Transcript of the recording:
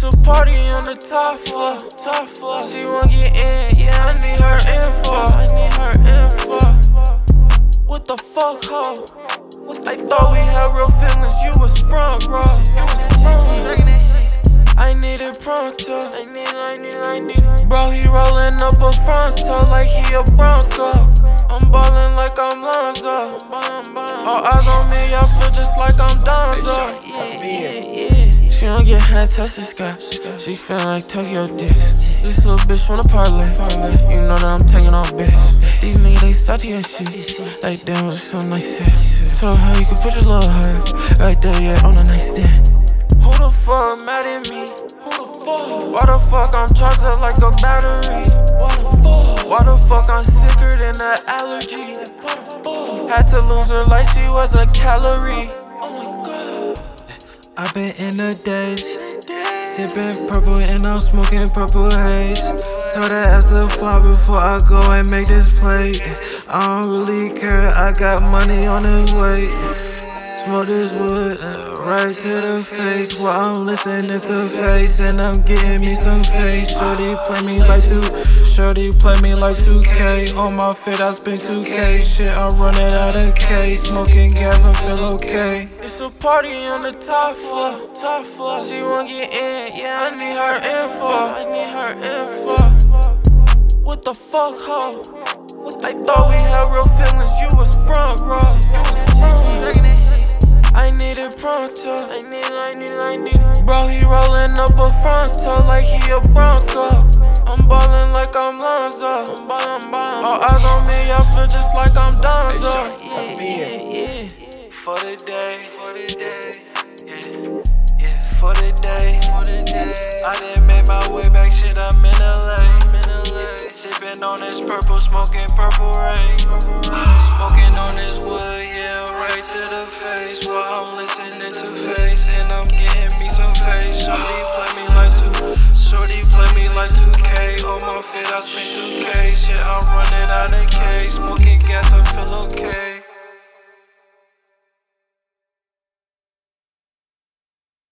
It's a party on the top floor, top floor. She won't get in, yeah, I need her info. I need her info. What the fuck, ho? What they thought we had real feelings, you was front row. You was front. I need it pronto. I need, I need, I need it. Bro, he rolling up a fronto like he a Bronco. I'm ballin' like I'm Lonzo. All eyes on me, I feel just like I'm Donzo. Yeah, don't get high touch the sky. She feel like Tokyo Disc. This little bitch wanna parlay. You know that I'm taking off bitch. These niggas they salty and shit. Like damn, it's so nice shit. Told her you can put your little heart right there, yeah, on the nightstand. Who the fuck mad at me? Who the fuck? Why the fuck I'm charged up like a battery? Why the fuck? Why the fuck I'm sicker than an allergy? Why the fuck? Had to lose her like she was a calorie. I've been in the days, sipping purple and I'm smoking purple haze. Told that as a fly before I go and make this play. I don't really care, I got money on the way. Smoke this wood uh, right to the face while I'm listening to face and I'm getting me some face. Shorty play me like two, shorty play me like 2K. On my fit I spent 2K. Shit, I'm running out of K. Smoking gas, I feel okay. It's a party on the top floor, top floor. She won't get in, yeah, I need her info. I need her info. What the fuck, ho? What they thought we had real feelings, need. I need, I need, I need it. Bro, he rolling up a fronto like he a Bronco. I'm ballin' like I'm Lonzo. I'm ballin', ballin'. All eyes on me, I feel just like I'm Donzo. Yeah, yeah, yeah. For the day, for the day, yeah, yeah, for the day, for the day. I didn't make my way back, shit, I'm in LA, I'm in LA. Sipping on this purple, smoking purple rain. Smoking on this wood, I spent 2K. Shit, I'm running out of K. Smoking gas, I feel okay.